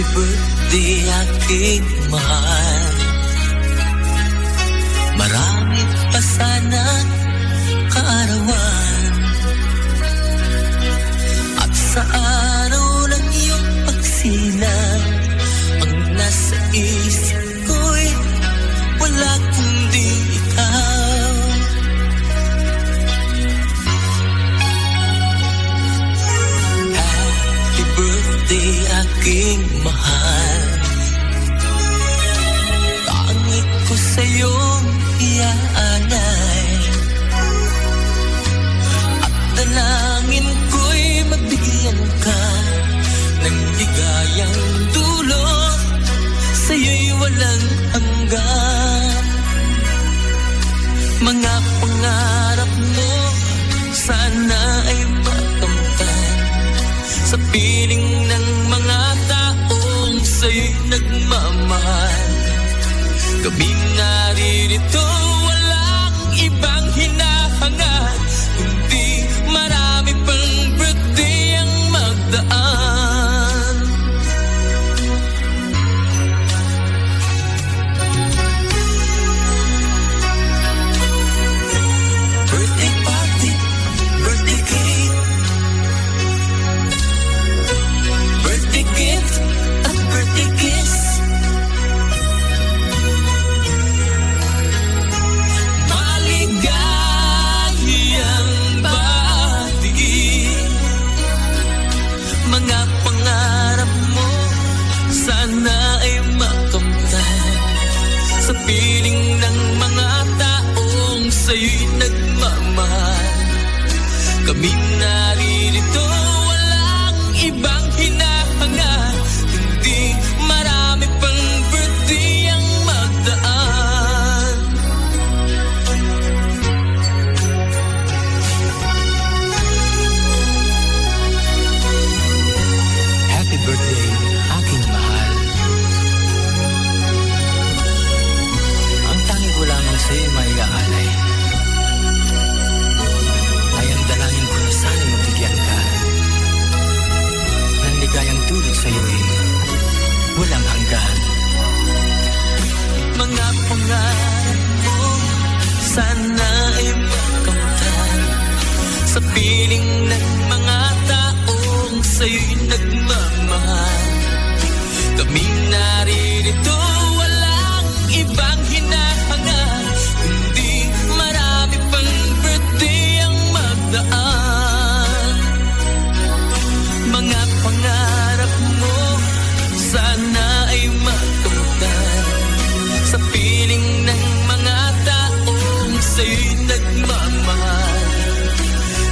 Happy birthday aking mahal. Marami pa sana kaarawan. At sa araw ng iyong pagsilang Ang nasa isip ko'y wala kundi ikaw. Happy birthday aking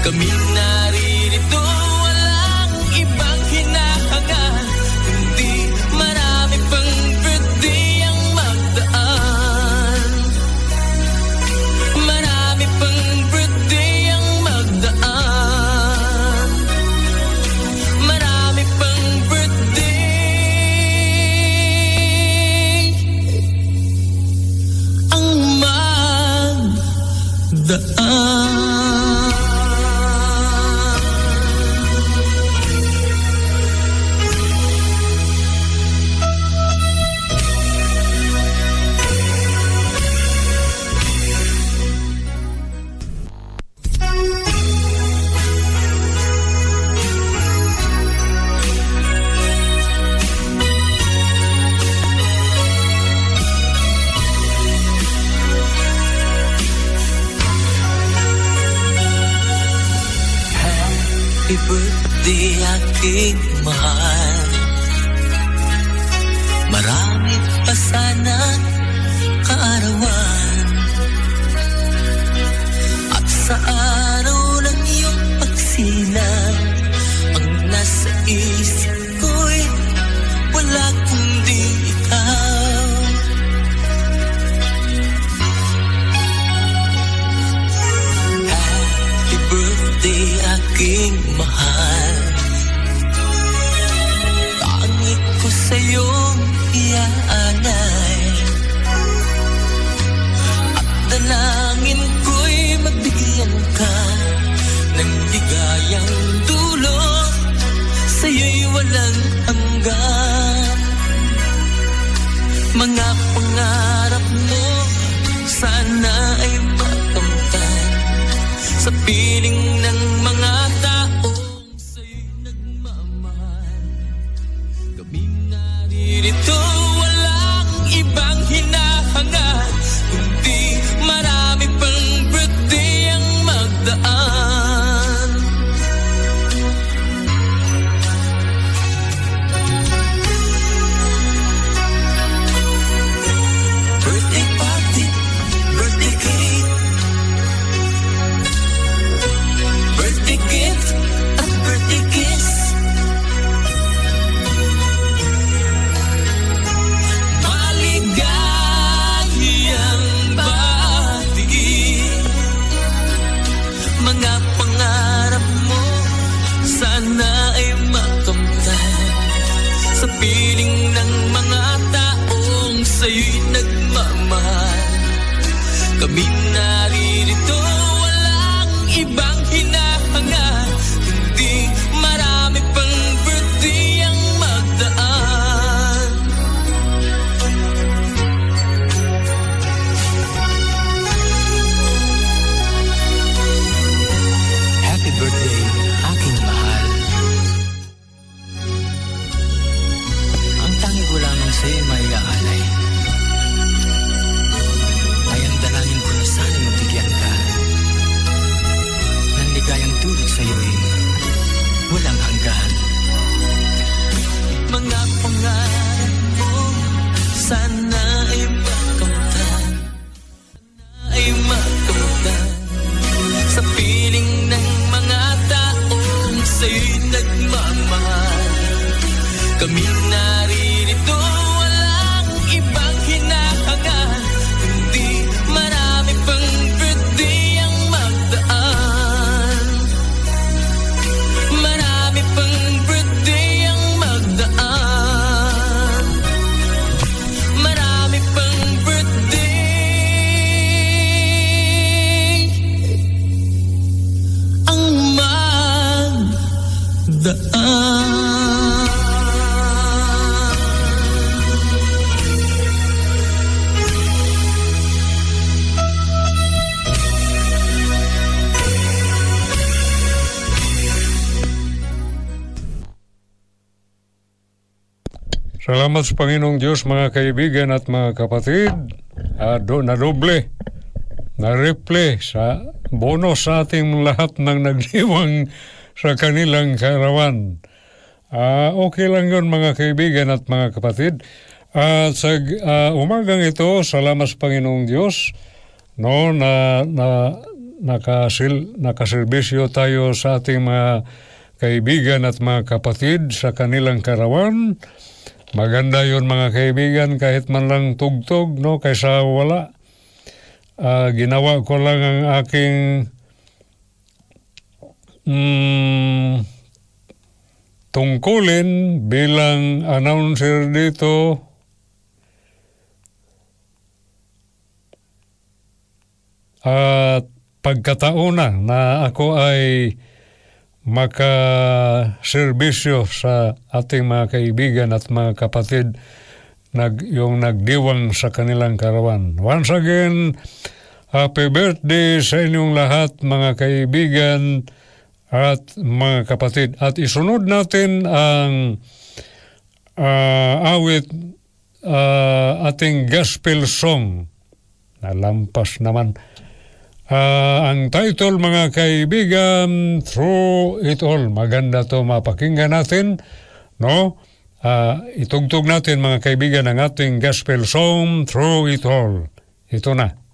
Kami nari. the aking walang hanggan. Mga pangarap mo Sana ay makamtan. Sa piling ng sana Salamat sa Panginoong Diyos mga kaibigan at mga kapatid. Do, na doble, na replay sa bonus sa ating lahat ng nagdiwang sa kanilang karawan. Ah, okay lang yun mga kaibigan at mga kapatid. At sa ah, umagang ito, salamat sa Panginoong Diyos no na na nakasil nakaserbisyo tayo sa ating mga kaibigan at mga kapatid sa kanilang karawan. Maganda yon mga kaibigan kahit man lang tugtog no kaysa wala. Ah, ginawa ko lang ang aking mm, tungkulin bilang announcer dito at pagkataon na ako ay makaserbisyo sa ating mga kaibigan at mga kapatid nag, yung nagdiwang sa kanilang karawan. Once again, happy birthday sa inyong lahat mga kaibigan at mga kapatid. At isunod natin ang ah, awit ah, ating gospel song. Nalampas naman. Ah, ang title mga kaibigan, Through It All. Maganda to mapakinggan natin. No? Ah, itugtog natin mga kaibigan ang ating gospel song, Through It All. Ito na.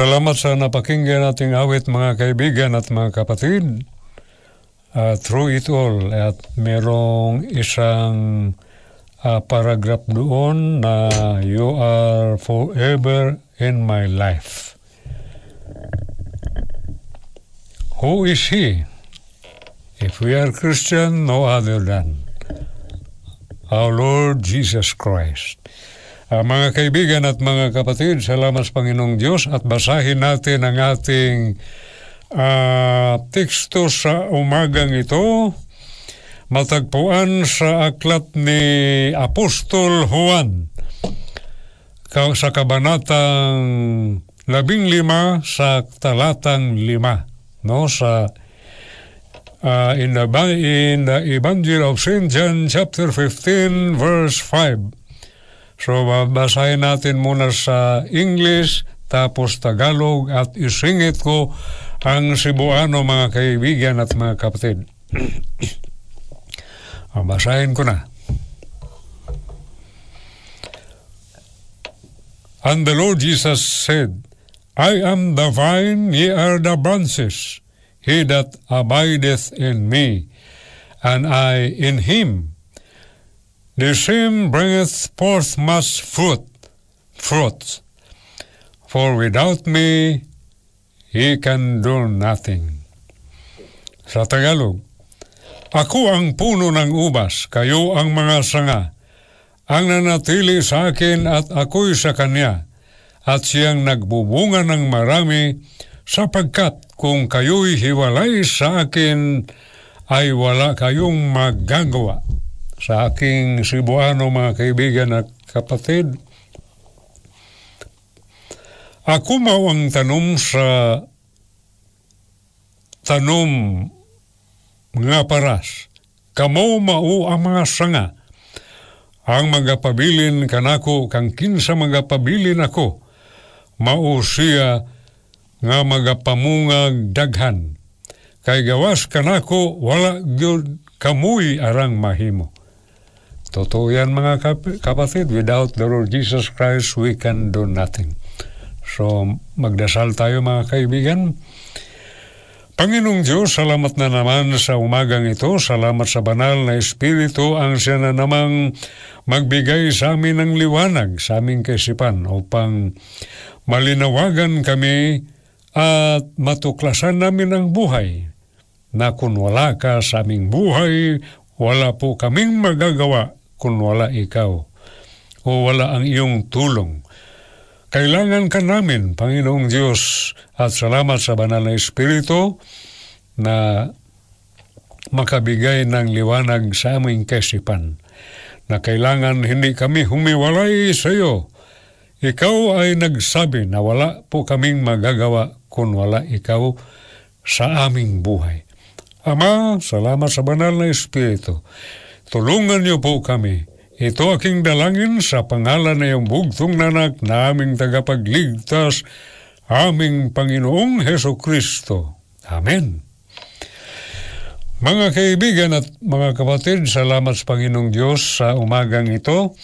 Salamat sa napakinggan nating awit mga kaibigan at mga kapatid. Uh, through it all, at merong isang uh, paragraph doon na you are forever in my life. Who is He? If we are Christian, no other than our Lord Jesus Christ. Ah, mga kaibigan at mga kapatid, salamat sa Panginoong Diyos at basahin natin ang ating ah, teksto sa umagang ito. Matagpuan sa aklat ni Apostol Juan sa kabanatang labing lima sa talatang lima. No, sa uh, in, the, in the Evangel of St. John chapter 15 verse 5. So babasahin natin muna sa English tapos Tagalog at isingit ko ang Cebuano mga kaibigan at mga kapatid. Ah, basahin ko na. And the Lord Jesus said, I am the vine, ye are the branches. He that abideth in me, and I in him, the same bringeth forth much fruit, fruit. For without me, he can do nothing. Sa Tagalog, Ako ang puno ng ubas, kayo ang mga sanga. Ang nanatili sa akin at ako'y sa kanya, at siyang nagbubunga ng marami, sapagkat kung kayo'y hiwalay sa akin, ay wala kayong magagawa. Sa aking Cebuano, mga kaibigan at kapatid, ako mao ang tanom sa tanom nga paras. Kamo mao ang mga sanga. Ang magapabilin kanako kang kinsa magapabilin ako. Mao siya nga magapamungag daghan. Kay gawas kanako wala gyud kamuy arang mahimo. Totoo yan mga kap- kapatid. Without the Lord Jesus Christ, we can do nothing. So, magdasal tayo mga kaibigan. Panginoong Diyos, salamat na naman sa umagang ito. Salamat sa banal na Espiritu ang siya na namang magbigay sa amin ng liwanag sa aming kaisipan upang malinawagan kami at matuklasan namin ang buhay na kung wala ka sa aming buhay, wala po kaming magagawa kung wala ikaw o wala ang iyong tulong. Kailangan ka namin, Panginoong Diyos, at salamat sa banal na Espiritu na makabigay ng liwanag sa aming kaisipan na kailangan hindi kami humiwalay sa iyo. Ikaw ay nagsabi na wala po kaming magagawa kung wala ikaw sa aming buhay. Ama, salamat sa banal na Espiritu. Tulungan niyo po kami. Ito aking dalangin sa pangalan na iyong bugtong nanak na aming tagapagligtas, aming Panginoong Heso Kristo. Amen. Mga kaibigan at mga kapatid, salamat sa Panginoong Diyos sa umagang ito.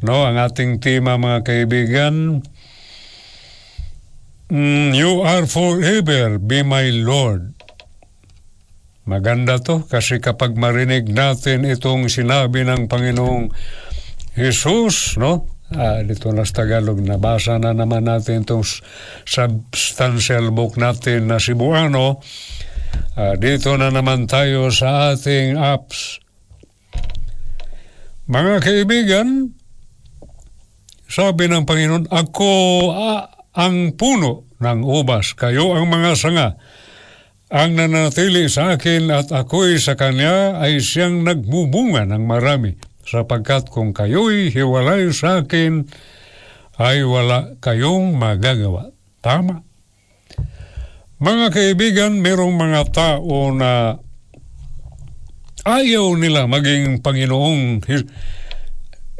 No, ang ating tema mga kaibigan, mm, You are forever, be my Lord. Maganda to kasi kapag marinig natin itong sinabi ng Panginoong Jesus, no? Ah, dito na sa Tagalog, nabasa na naman natin itong substantial book natin na Cebuano. Ah, dito na naman tayo sa ating apps. Mga kaibigan, sabi ng Panginoon, Ako ah, ang puno ng ubas, kayo ang mga sanga. Ang nanatili sa akin at ako'y sa kanya ay siyang nagbubunga ng marami, sapagkat kung kayo'y hiwalay sa akin, ay wala kayong magagawa. Tama. Mga kaibigan, merong mga tao na ayaw nila maging Panginoong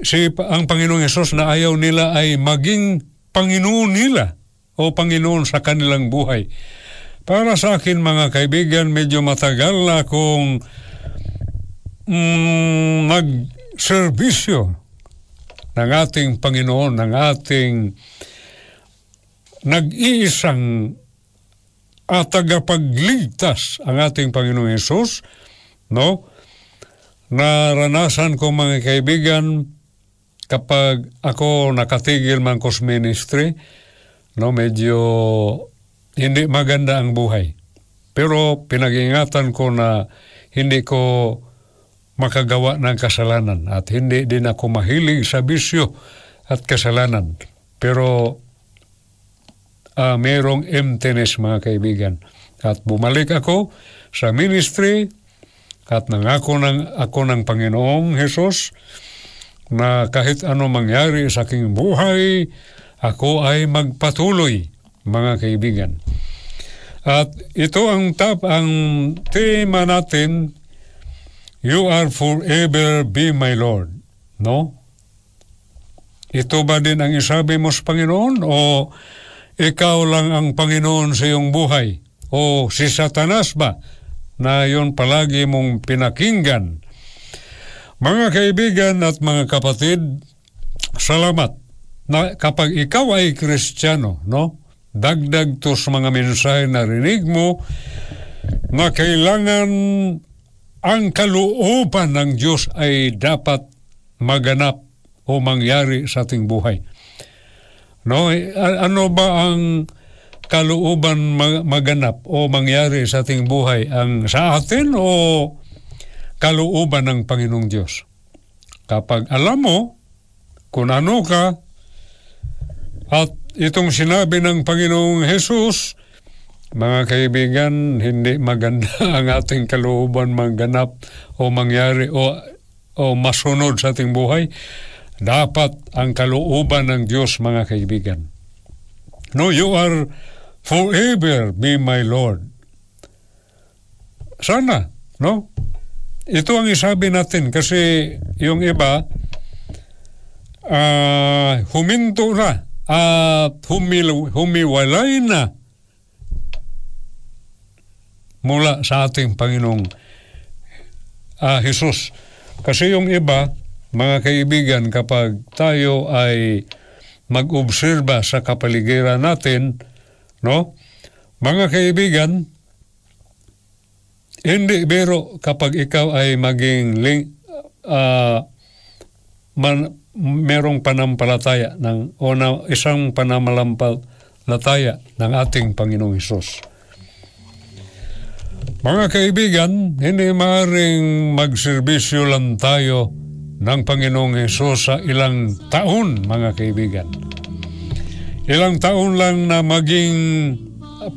si ang Panginoong Yesus na ayaw nila ay maging Panginoon nila o Panginoon sa kanilang buhay. Para sa akin mga kaibigan, medyo matagal na akong mm, nagserbisyo ng ating Panginoon, ng ating nag-iisang at tagapagligtas ang ating Panginoong Yesus, no? Naranasan ko mga kaibigan kapag ako nakatigil man ko sa ministry, no, medyo hindi maganda ang buhay. Pero pinag-ingatan ko na hindi ko makagawa ng kasalanan at hindi din ako mahilig sa bisyo at kasalanan. Pero ah, merong emptiness mga kaibigan. At bumalik ako sa ministry at nangako ng, ako ng Panginoong Hesus na kahit ano mangyari sa aking buhay, ako ay magpatuloy, mga kaibigan. At ito ang tap ang tema natin, You are forever be my Lord. No? Ito ba din ang isabi mo sa Panginoon o ikaw lang ang Panginoon sa iyong buhay? O si Satanas ba na yon palagi mong pinakinggan? Mga kaibigan at mga kapatid, salamat na kapag ikaw ay Kristiyano, no? Dagdag to sa mga mensahe na rinig mo na kailangan ang kalooban ng Diyos ay dapat maganap o mangyari sa ating buhay. No, Eh, ano ba ang kalooban ma- maganap o mangyari sa ating buhay ang sa atin o kalooban ng Panginoong Diyos? Kapag alam mo kung ano ka at itong sinabi ng Panginoong Jesus, mga kaibigan, hindi maganda ang ating kalooban maganap o mangyari o, o masunod sa ating buhay. Dapat ang kalooban ng Diyos, mga kaibigan. No, you are forever be my Lord. Sana, no? Ito ang isabi natin kasi yung iba ah huminto na at humil, humiwalay na mula sa ating Panginoong ah, Jesus. Kasi yung iba, mga kaibigan, kapag tayo ay mag-obserba sa kapaligiran natin, no? Mga kaibigan, hindi biro kapag ikaw ay maging ling, ah, man, merong panampalataya ng, o na, isang panamalampalataya ng ating Panginoong Hesus. Mga kaibigan, hindi maaaring magserbisyo lang tayo ng Panginoong Hesus sa ilang taon, mga kaibigan. Ilang taon lang na maging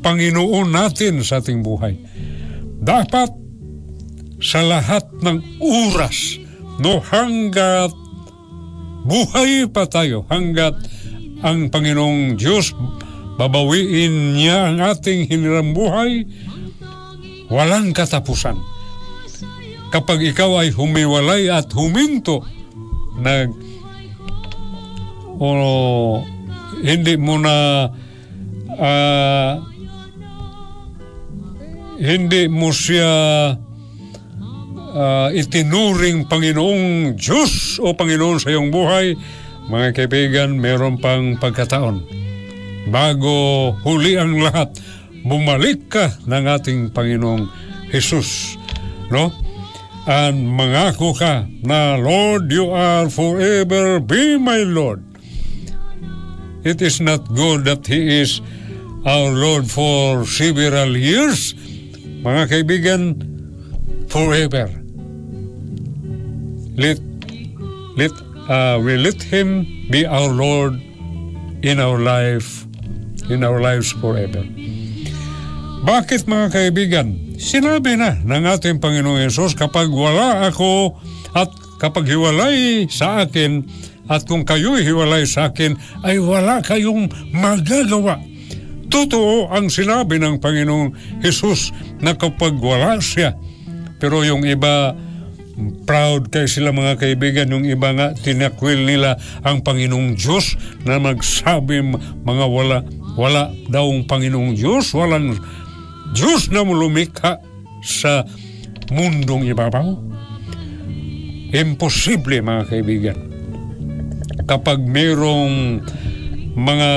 Panginoon natin sa ating buhay. Dapat sa lahat ng oras, no hanggat buhay pa tayo, hanggat ang Panginoong Diyos babawiin niya ang ating hiniram buhay, walang katapusan. Kapag ikaw ay humiwalay at huminto, nag o hindi mo na ah, hindi mo siya ah, itinuring Panginoong Diyos o Panginoon sa iyong buhay, mga kaibigan, meron pang pagkataon. Bago huli ang lahat, bumalik ka ng ating Panginoong Jesus. No? And mangako ka na, Lord, you are forever be my Lord. It is not good that He is our Lord for several years. Mga kaibigan, forever. Let, let, uh, we let Him be our Lord in our life, in our lives forever. Bakit mga kaibigan? Sinabi na ng ating Panginoong Yesus, kapag wala ako at kapag hiwalay sa akin at kung kayo'y hiwalay sa akin, ay wala kayong magagawa. Totoo ang sinabi ng Panginoong Hesus na kapag wala siya. Pero yung iba, proud kay sila mga kaibigan. Yung iba nga, tinakwil nila ang Panginoong Diyos na magsabi mga wala, wala daw ang Panginoong Diyos, walang Diyos na lumikha sa mundong ibabaw. Imposible mga kaibigan. Kapag mayroong mga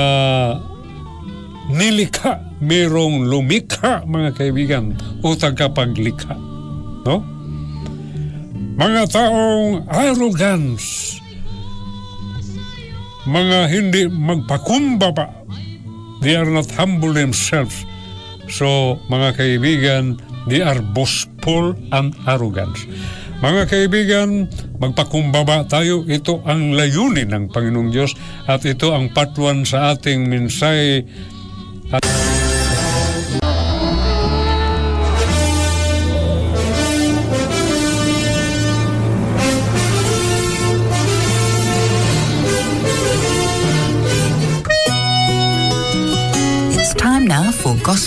nilikha, mayroong lumikha, mga kaibigan, o tagapaglikha. No? Mga taong arrogance, mga hindi magpakumbaba, they are not humble themselves. So, mga kaibigan, they are boastful and arrogant. Mga kaibigan, magpakumbaba tayo. Ito ang layunin ng Panginoong Diyos at ito ang patuan sa ating minsay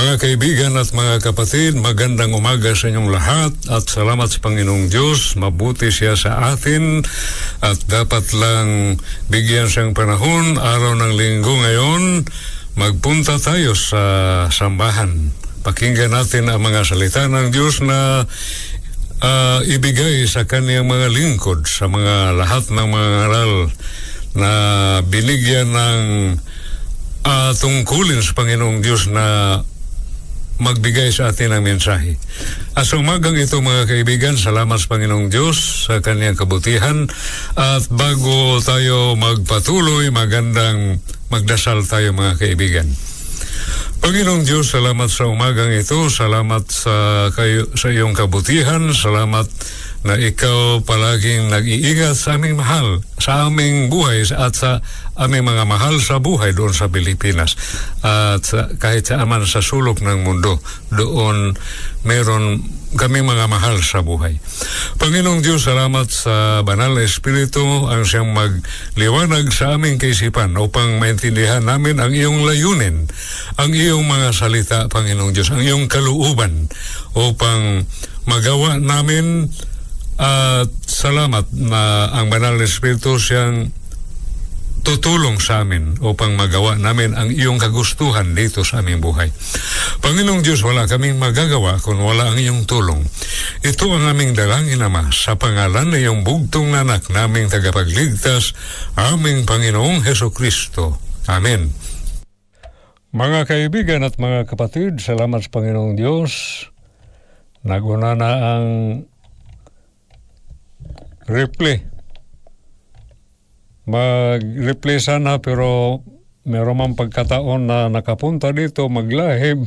Mga kaibigan at mga kapatid, magandang umaga sa inyong lahat at salamat sa Panginoong Diyos. Mabuti siya sa atin at dapat lang bigyan siyang panahon, araw ng linggo ngayon, magpunta tayo sa sambahan. Pakinggan natin ang mga salita ng Diyos na ah, ibigay sa kaniyang mga lingkod, sa mga lahat ng mga aral na binigyan ng ah, tungkulin sa Panginoong Diyos na magbigay sa atin ng mensahe. At sa umagang ito mga kaibigan, salamat sa Panginoong Diyos sa kanyang kabutihan at bago tayo magpatuloy, magandang magdasal tayo mga kaibigan. Panginoong Diyos, salamat sa umagang ito, salamat sa, kayo, sa iyong kabutihan, salamat na ikaw palaging nag-iingat sa aming mahal, sa aming buhay at sa aming mga mahal sa buhay doon sa Pilipinas. At kahit sa aman sa sulok ng mundo, doon meron kaming mga mahal sa buhay. Panginoong Diyos, salamat sa banal na Espiritu ang siyang magliwanag sa aming kaisipan upang maintindihan namin ang iyong layunin, ang iyong mga salita, Panginoong Diyos, ang iyong kaluuban upang magawa namin at salamat na ang banal na Espiritu siyang tutulong sa amin upang magawa namin ang iyong kagustuhan dito sa aming buhay. Panginoong Diyos, wala kaming magagawa kung wala ang iyong tulong. Ito ang aming dalangin, Ama, sa pangalan ng iyong bugtong na anak naming tagapagligtas, aming Panginoong Heso Kristo. Amen. Mga kaibigan at mga kapatid, salamat sa Panginoong Diyos. Naguna na ang replay mag-replay sana pero meron man pagkataon na nakapunta dito maglahib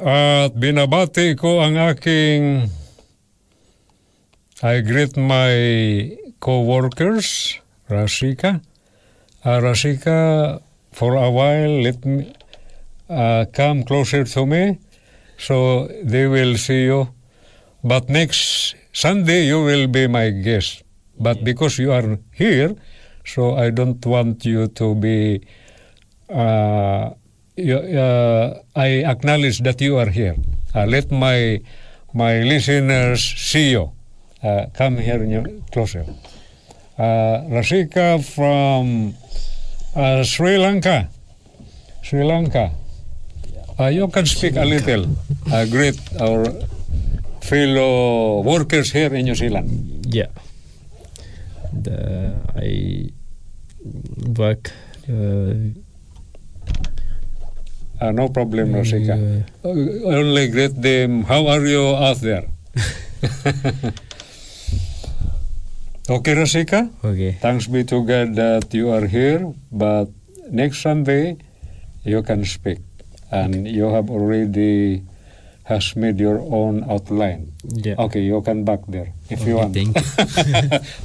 at binabati ko ang aking I greet my co-workers Rasika uh, Rasika for a while let me uh, come closer to me so they will see you. But next Sunday you will be my guest but because you are here, so I don't want you to be. Uh, you, uh, I acknowledge that you are here. Uh, let my my listeners see you. Uh, come here in- closer. Uh, Rasika from uh, Sri Lanka. Sri Lanka. You can speak a little. Uh, greet our fellow workers here in New Zealand. Yeah. The, I work uh, Ah, no problem, Rosika. Uh, Only greet them. How are you out there? okay, Rosika. Okay. Thanks be to God that you are here. But next Sunday, you can speak, and you have already has made your own outline. Yeah. Okay, you can back there if you Okay, want. thank you.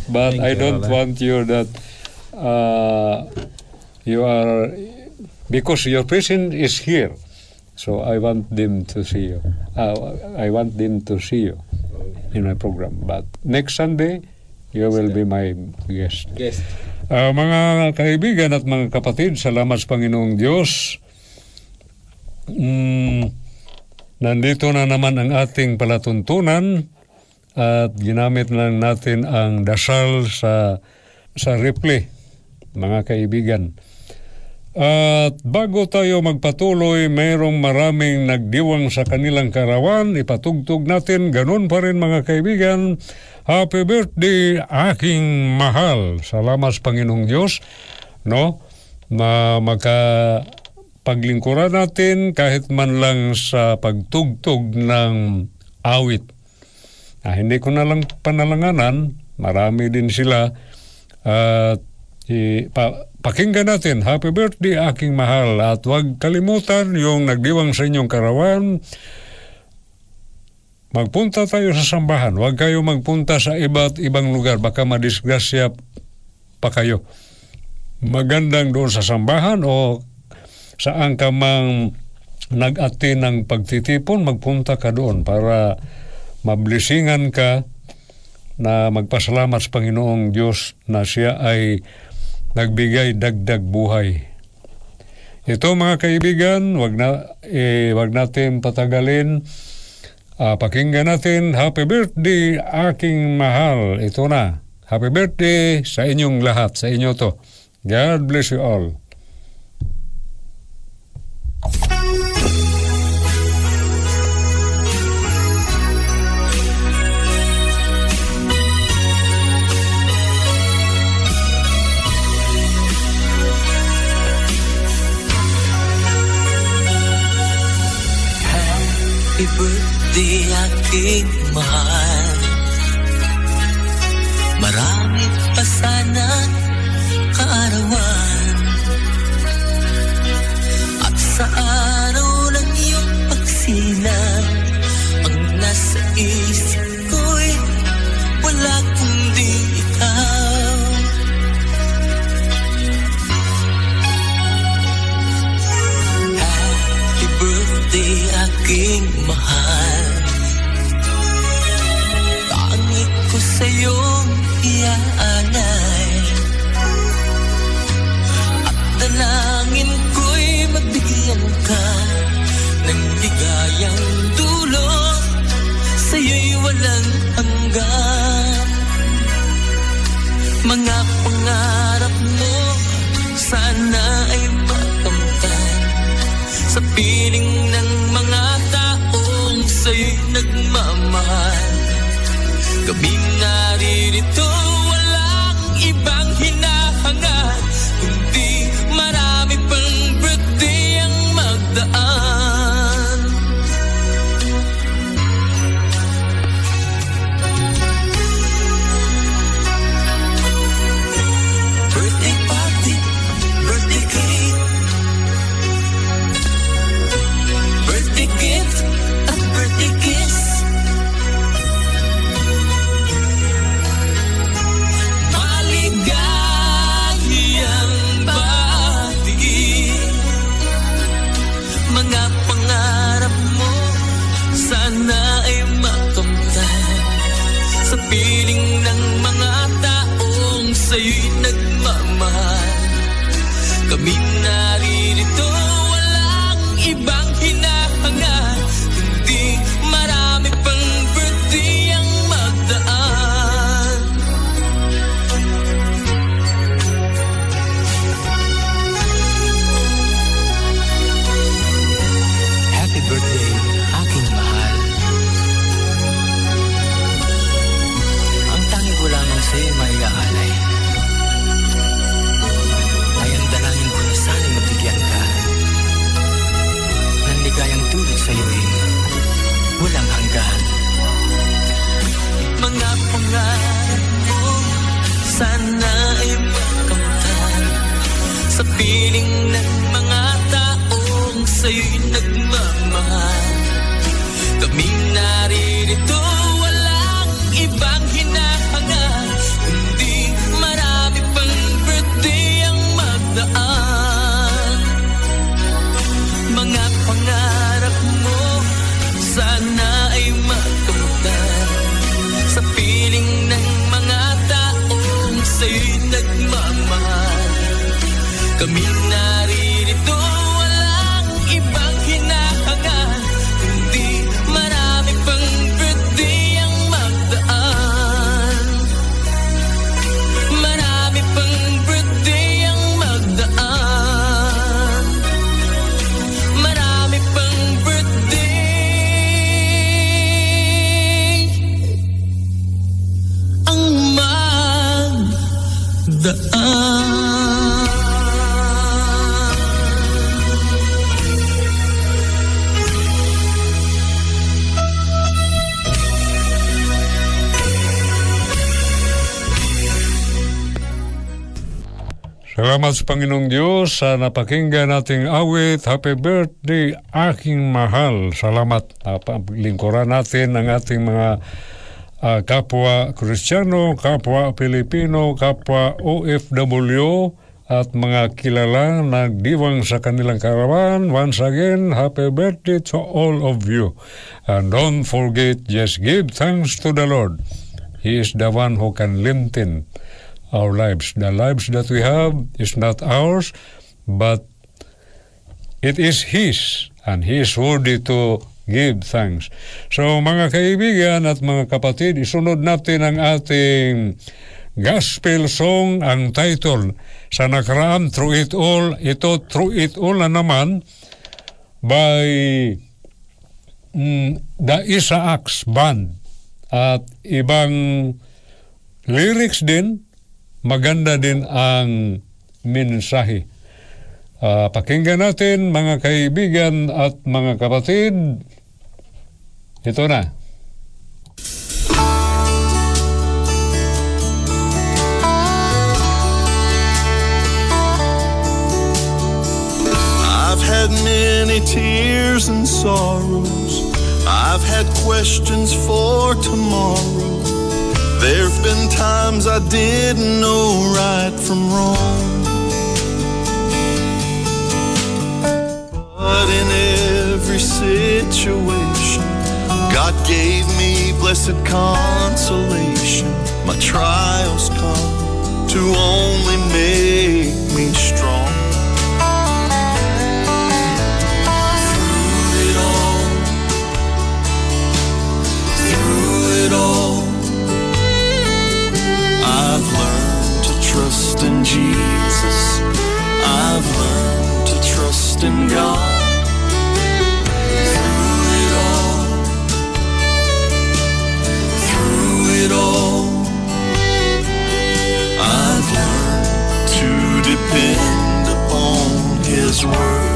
but Thank I you, don't Lola. want you that uh, you are because your presence is here. So I want them to see you. Uh, I want them to see you in my program. But next Sunday, you will be my guest. Yes. Ah, mga kaibigan at mga kapatid, salamat sa Panginoong Diyos. Mm, nandito na naman ang ating palatuntunan at ginamit lang natin ang dasal sa sa replay, mga kaibigan. At bago tayo magpatuloy, mayroong maraming nagdiwang sa kanilang karawan. Ipatugtog natin, ganun pa rin mga kaibigan. Happy birthday, aking mahal. Salamat sa Panginoong Diyos. No? Na maka paglingkuran natin kahit man lang sa pagtugtog ng awit. Ah, hindi ko na lang panalanganan, marami din sila. At i- pa- pakinggan natin, Happy Birthday aking mahal. At huwag kalimutan yung nagdiwang sa inyong karawan. Magpunta tayo sa sambahan. Huwag kayo magpunta sa iba't ibang lugar. Baka madisgrasya pa kayo. Magandang doon sa sambahan o saan ka mang nag-ate ng pagtitipon, magpunta ka doon para mablisingan ka na magpasalamat sa Panginoong Diyos na siya ay nagbigay dagdag buhay. Ito mga kaibigan, wag na eh, wag natin patagalin. Ah, pakinggan natin Happy Birthday aking mahal. Ito na. Happy birthday sa inyong lahat, sa inyo to. God bless you all. Happy birthday aking mahal. Marami pa sana kaarawan. At sa araw ng iyong pagsilang Ang nasa isip nagmamahal. Kami naririto, walang ibang Salamat sa Panginoong Diyos sa napakinggan nating awit. Happy birthday, aking mahal. Salamat. Lingkuran natin ang ating mga ah, kapwa Kristiyano, kapwa Pilipino, kapwa OFW at mga kilala na diwang sa kanilang karawan. Once again, happy birthday to all of you. And don't forget, just give thanks to the Lord. He is the one who can lengthen our lives. The lives that we have is not ours, but it is His, and He is worthy to give thanks. So mga kaibigan at mga kapatid, isunod natin ang ating gospel song, ang title sa nakaraan, Through It All, ito Through It All na naman by mm, the Isaacs Band at ibang lyrics din maganda din ang mensahe. Ah, pakinggan natin mga kaibigan at mga kapatid. Ito na. I've had many tears and sorrows. I've had questions for tomorrow. There've been times I didn't know right from wrong. But in every situation, God gave me blessed consolation. My trials come to only make me strong. Through it all, through it all, trust in Jesus. I've learned to trust in God. Through it all, through it all, I've learned to depend upon His word.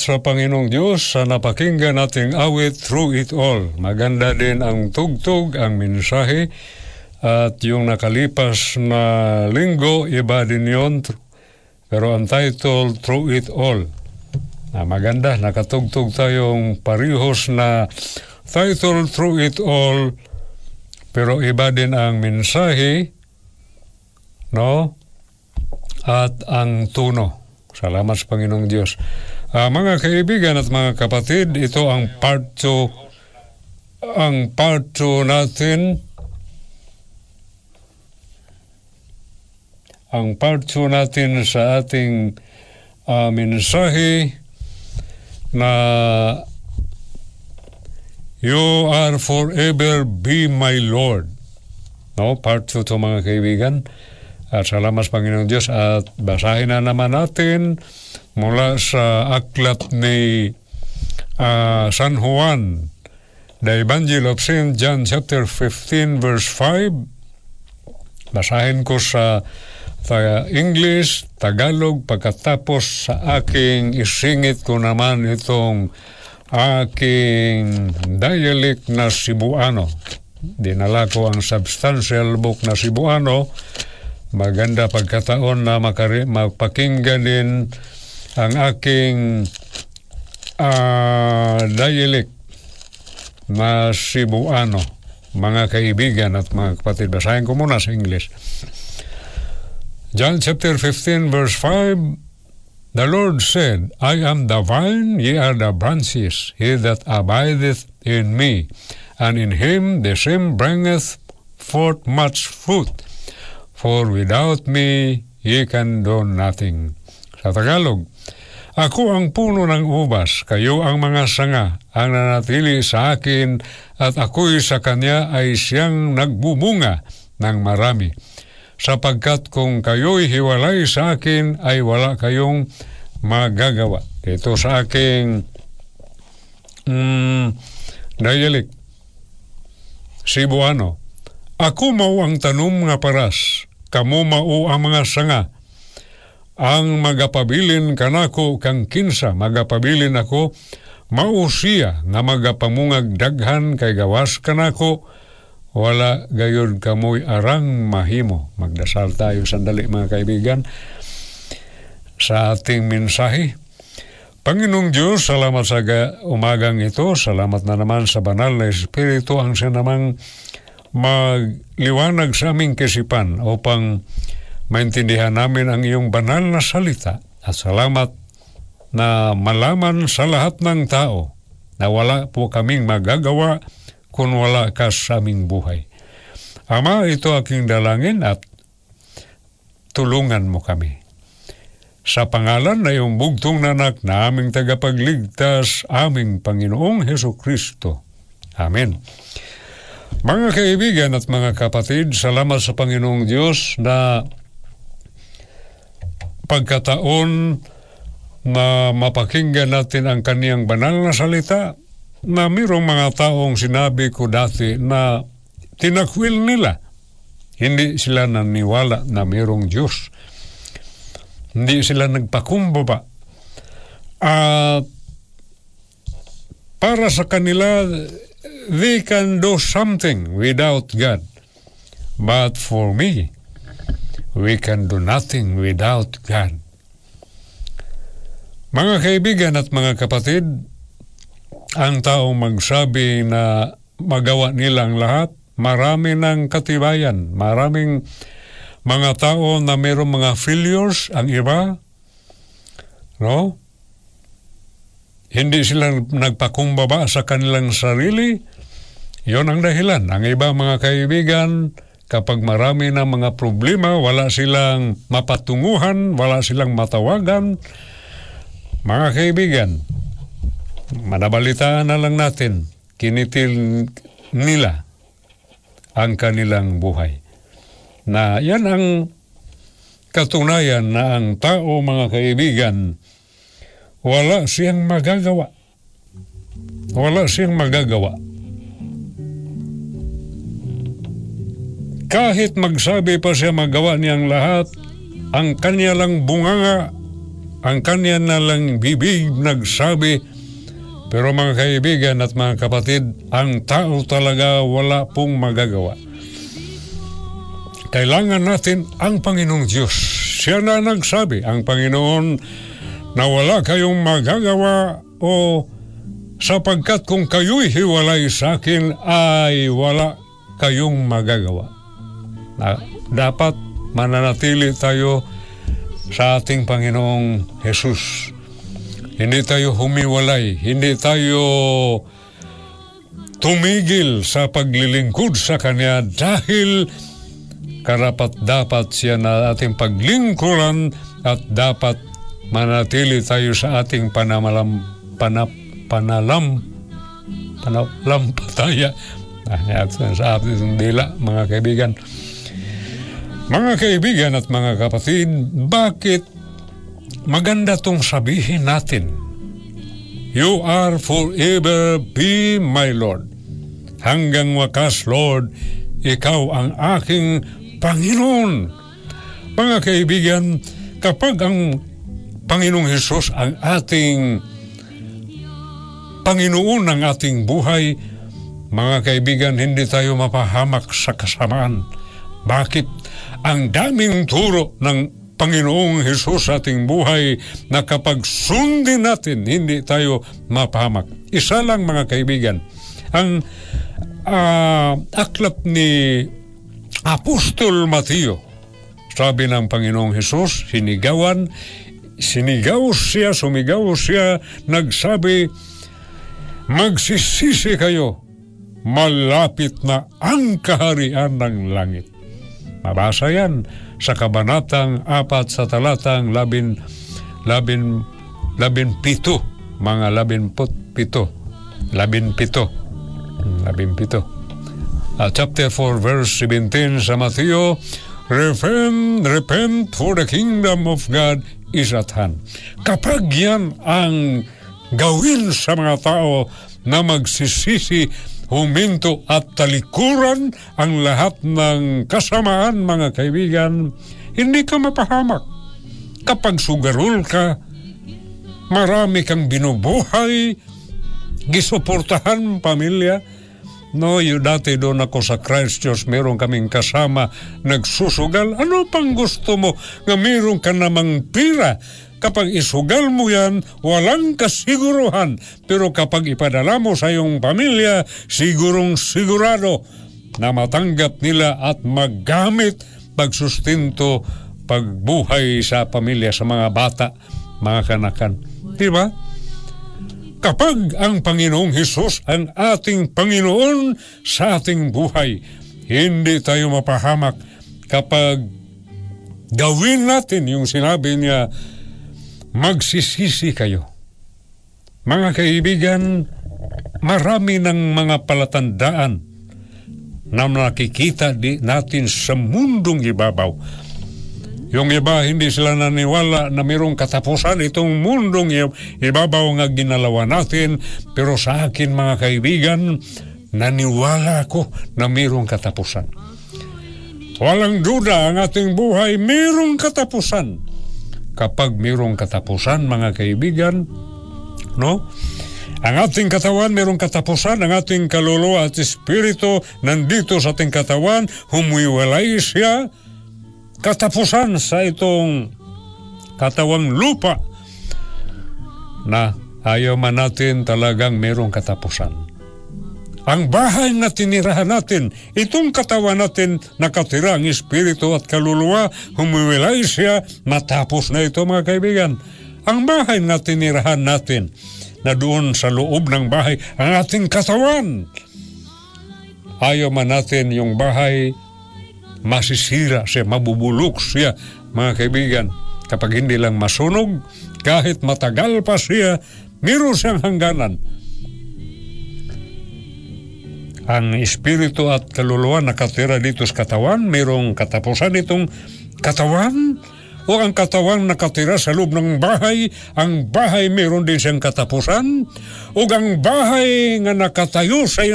Sa Panginoong Diyos sa napakinggan nating awit through it all. Maganda din ang tugtog, ang mensahe, at yung nakalipas na linggo, iba din yun. Pero ang title, Through It All. Na maganda, nakatugtog tayong parihos na title, Through It All. Pero iba din ang mensahe, no? At ang tuno. Salamat sa Panginoong Diyos. Ah, mga kaibigan at mga kapatid, ito ang part 2 ang part 2 natin ang part 2 natin sa ating ah, mensahe na You are forever be my Lord. No, part 2 to mga kaibigan. At salamat sa Panginoong Diyos at basahin na naman natin mula sa aklat ni ah, San Juan, the Evangel of St. John chapter 15 verse 5. Basahin ko sa ta- English, Tagalog, pagkatapos sa aking isingit ko naman itong aking dialect na Cebuano. Dinala ko ang substantial book na Cebuano. Maganda pagkataon na makari, mapakinggan din ang aking ah, dialect na Cebuano. Mga kaibigan at mga kapatid, basahin ko muna sa English. John chapter 15 verse 5 The Lord said, I am the vine, ye are the branches. He that abideth in me, and in him the same bringeth forth much fruit. For without me ye can do nothing. Sa Tagalog, Ako ang puno ng ubas, kayo ang mga sanga, ang nanatili sa akin, at ako'y sa kanya ay siyang nagbubunga ng marami sapagkat kung kayo'y hiwalay sa akin ay wala kayong magagawa. Ito sa aking mm, dialect. Cebuano. Ako mao ang tanom nga paras, kamo mao ang mga sanga. Ang magapabilin kanako kang kinsa, magapabilin ako, mao siya nga magapamungag daghan kay gawas kanako, wala gayud kamoy arang mahimo. Magdasal tayo sandali mga kaibigan sa ating mensahe. Panginoong Diyos, salamat sa ga- umagang ito. Salamat na naman sa banal na Espiritu ang siya namang magliwanag sa aming kisipan upang maintindihan namin ang iyong banal na salita. At salamat na malaman sa lahat ng tao na wala po kaming magagawa kung wala ka sa aming buhay. Ama, ito aking dalangin at tulungan mo kami. Sa pangalan na iyong bugtong nanak na aming tagapagligtas, aming Panginoong Heso Kristo. Amen. Mga kaibigan at mga kapatid, salamat sa Panginoong Diyos na pagkataon na mapakinggan natin ang kaniyang banal na salita na mayroong mga taong sinabi ko dati na tinakwil nila. Hindi sila naniwala na mayroong Diyos. Hindi sila nagpakumbaba. At para sa kanila, they can do something without God. But for me, we can do nothing without God. Mga kaibigan at mga kapatid, ang taong magsabi na magawa nilang lahat, marami ng katibayan, maraming mga tao na mayroong mga failures, ang iba, no? Hindi sila nagpakumbaba sa kanilang sarili, yon ang dahilan. Ang iba mga kaibigan, kapag marami ng mga problema, wala silang mapatunguhan, wala silang matawagan, mga kaibigan, manabalitaan na lang natin, kinitil nila ang kanilang buhay. Na yan ang katunayan na ang tao, mga kaibigan, wala siyang magagawa. Wala siyang magagawa. Kahit magsabi pa siya magawa niyang lahat, ang kanya lang bunganga ang kanya na lang bibig nagsabi, pero mga kaibigan at mga kapatid, ang tao talaga wala pong magagawa. Kailangan natin ang Panginoong Diyos. Siya na nagsabi, ang Panginoon, na wala kayong magagawa o sapagkat kung kayo'y hiwalay sa akin ay wala kayong magagawa. Na, dapat mananatili tayo sa ating Panginoong Jesus. Hindi tayo humiwalay, hindi tayo tumigil sa paglilingkod sa Kanya dahil karapat dapat siya na ating paglingkuran at dapat manatili tayo sa ating panamalam, panap, panalam, panalampataya at sa ating dila, mga kaibigan. Mga kaibigan at mga kapatid, bakit maganda tong sabihin natin? You are forever be my Lord. Hanggang wakas, Lord, ikaw ang aking Panginoon. Mga kaibigan, kapag ang Panginoong Hesus ang ating Panginoon ng ating buhay, mga kaibigan, hindi tayo mapahamak sa kasamaan. Bakit? Ang daming turo ng Panginoong Hesus sa ating buhay na kapag sundin natin, hindi tayo mapahamak. Isa lang mga kaibigan, ang uh, aklat ni Apostol Mateo, sabi ng Panginoong Hesus, sinigawan, sinigaw siya, sumigaw siya, nagsabi, magsisisi kayo, malapit na ang kaharian ng langit. Mabasa yan sa kabanatang apat sa talatang labin, labin, labin pito, mga labin put pito, labin pito, labin pito. Uh, chapter 4 verse 17 sa Mateo, Repent, repent for the kingdom of God is at hand. Kapag yan ang gawin sa mga tao na magsisisi, huminto at talikuran ang lahat ng kasamaan, mga kaibigan, hindi ka mapahamak. Kapag sugarol ka, marami kang binubuhay, gisuportahan pamilya, No, yung dati doon ako sa Christchurch, meron kaming kasama nagsusugal. Ano pang gusto mo nga meron ka namang pira? Kapag isugal mo yan, walang kasiguruhan. Pero kapag ipadala mo sa iyong pamilya, sigurong sigurado na matanggap nila at maggamit pagsustinto, pagbuhay sa pamilya, sa mga bata, mga kanakan. Di ba? kapag ang Panginoong Hesus ang ating Panginoon sa ating buhay. Hindi tayo mapahamak kapag gawin natin yung sinabi niya, magsisisi kayo. Mga kaibigan, marami ng mga palatandaan na nakikita di natin sa mundong ibabaw yung iba, hindi sila naniwala na mayroong katapusan itong mundong ibabaw nga ginalawa natin. Pero sa akin, mga kaibigan, naniwala ako na mayroong katapusan. Walang duda ang ating buhay, mayroong katapusan. Kapag mayroong katapusan, mga kaibigan, no? Ang ating katawan mayroong katapusan, ang ating kaluluwa at espiritu nandito sa ating katawan, humiwalay siya, katapusan sa itong katawang lupa na ayaw man natin talagang merong katapusan. Ang bahay na tinirahan natin, itong katawan natin nakatira ang espiritu at kaluluwa, humiwilay siya, matapos na ito mga kaibigan. Ang bahay na tinirahan natin, na doon sa loob ng bahay, ang ating katawan. Ayaw man natin yung bahay masisira siya, mabubulok siya, mga kaibigan. Kapag hindi lang masunog, kahit matagal pa siya, meron siyang hangganan. Ang espiritu at kaluluwa nakatira dito sa katawan, mayroong katapusan itong katawan o ang katawan nakatira sa loob ng bahay, ang bahay mayroon din siyang katapusan o ang bahay nga nakatayo sa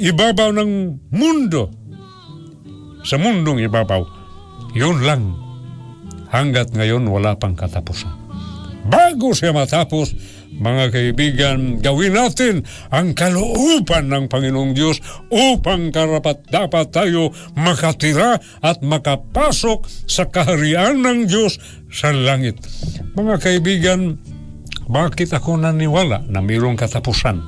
ibabaw ng mundo sa mundong ibabaw. Yun lang. Hanggat ngayon wala pang katapusan. bago siya matapos, mga kaibigan, gawin natin ang kalooban ng Panginoong Diyos upang karapat dapat tayo makatira at makapasok sa kaharian ng Diyos sa langit. Mga kaibigan, bakit ako naniwala na mayroong katapusan?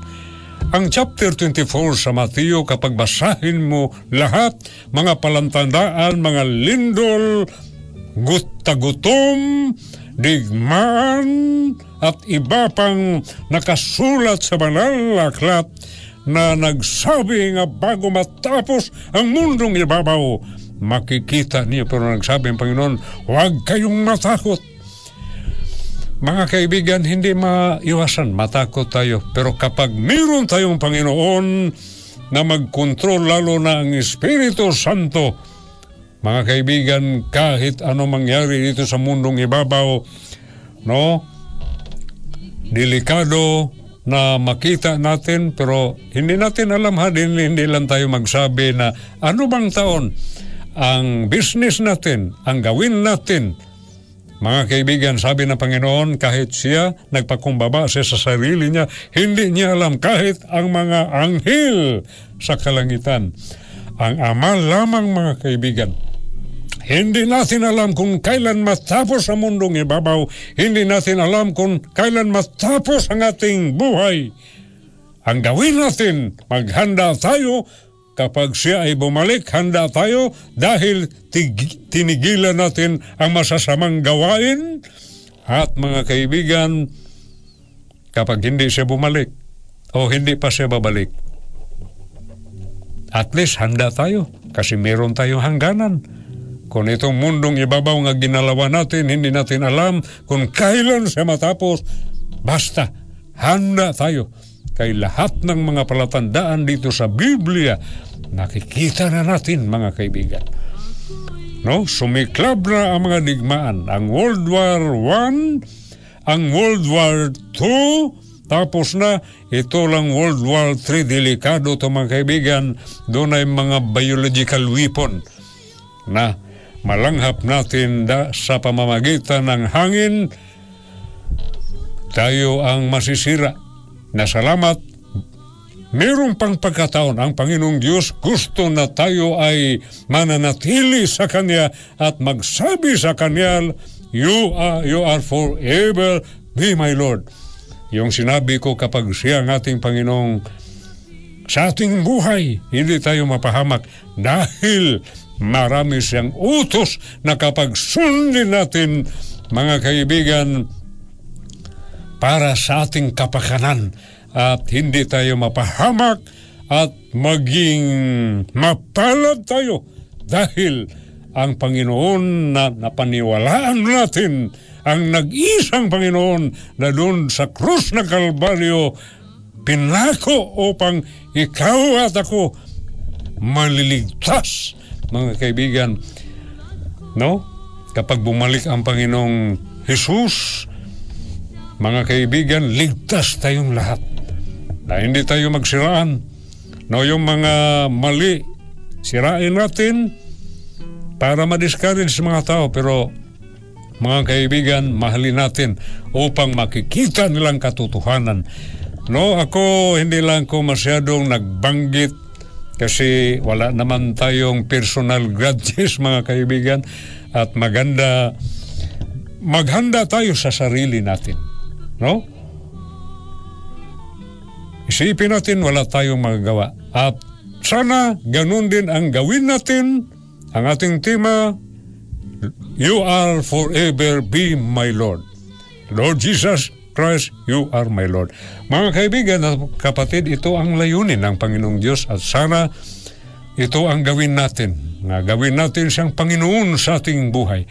Ang chapter 24 sa Mateo, kapag basahin mo lahat, mga palantandaan, mga lindol, gutagutom, digmaan, at iba pang nakasulat sa banal na aklat na nagsabi nga bago matapos ang mundong ibabaw, makikita niyo pero nagsabi ang Panginoon, huwag kayong matakot. Mga kaibigan, hindi maiwasan, matakot tayo. Pero kapag mayroon tayong Panginoon na magkontrol lalo na ang Espiritu Santo, mga kaibigan, kahit ano mangyari dito sa mundong ibabaw, no? Delikado na makita natin pero hindi natin alam ha, hindi, hindi lang tayo magsabi na ano bang taon ang business natin, ang gawin natin. Mga kaibigan, sabi ng Panginoon, kahit siya nagpakumbaba siya sa sarili niya, hindi niya alam kahit ang mga anghel sa kalangitan. Ang Ama lamang mga kaibigan, hindi natin alam kung kailan matapos ang mundong ibabaw. Hindi natin alam kung kailan matapos ang ating buhay. Ang gawin natin, maghanda tayo kapag siya ay bumalik, handa tayo dahil tig- tinigilan natin ang masasamang gawain. At mga kaibigan, kapag hindi siya bumalik o hindi pa siya babalik, at least handa tayo kasi meron tayong hangganan. Kung itong mundong ibabaw nga ginalawa natin, hindi natin alam kung kailan siya matapos. Basta, handa tayo. Kay lahat ng mga palatandaan dito sa Biblia, nakikita na natin mga kaibigan. No? Sumiklab na ang mga digmaan. Ang World War I, ang World War II, tapos na, ito lang World War III, delikado to mga kaibigan. Doon ay mga biological weapon na malanghap natin da, sa pamamagitan ng hangin, tayo ang masisira. Na salamat, Merong pang pagkataon ang Panginoong Diyos gusto na tayo ay mananatili sa Kanya at magsabi sa Kanya, You are, you are forever be my Lord. Yung sinabi ko kapag siya ang ating Panginoong sa ating buhay, hindi tayo mapahamak dahil marami siyang utos na kapag sundin natin, mga kaibigan, para sa ating kapakanan at hindi tayo mapahamak at maging mapalad tayo dahil ang Panginoon na napaniwalaan natin ang nag-isang Panginoon na doon sa krus ng Kalbaryo pinako upang ikaw at ako maliligtas mga kaibigan no kapag bumalik ang Panginoong Jesus mga kaibigan ligtas tayong lahat na hindi tayo magsiraan. No, yung mga mali, sirain natin para ma-discourage mga tao. Pero mga kaibigan, mahalin natin upang makikita nilang katotohanan. No, ako hindi lang ko masyadong nagbanggit kasi wala naman tayong personal grudges mga kaibigan at maganda maghanda tayo sa sarili natin. No? Isipin natin wala tayong magagawa. At sana ganun din ang gawin natin. Ang ating tema, You are forever be my Lord. Lord Jesus Christ, you are my Lord. Mga kaibigan at kapatid, ito ang layunin ng Panginoong Diyos at sana ito ang gawin natin. Na gawin natin siyang Panginoon sa ating buhay.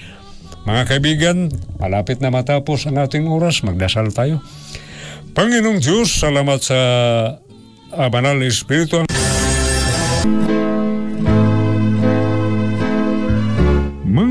Mga kaibigan, malapit na matapos ang ating oras, magdasal tayo. Panginoong Diyos, salamat sa uh, banal na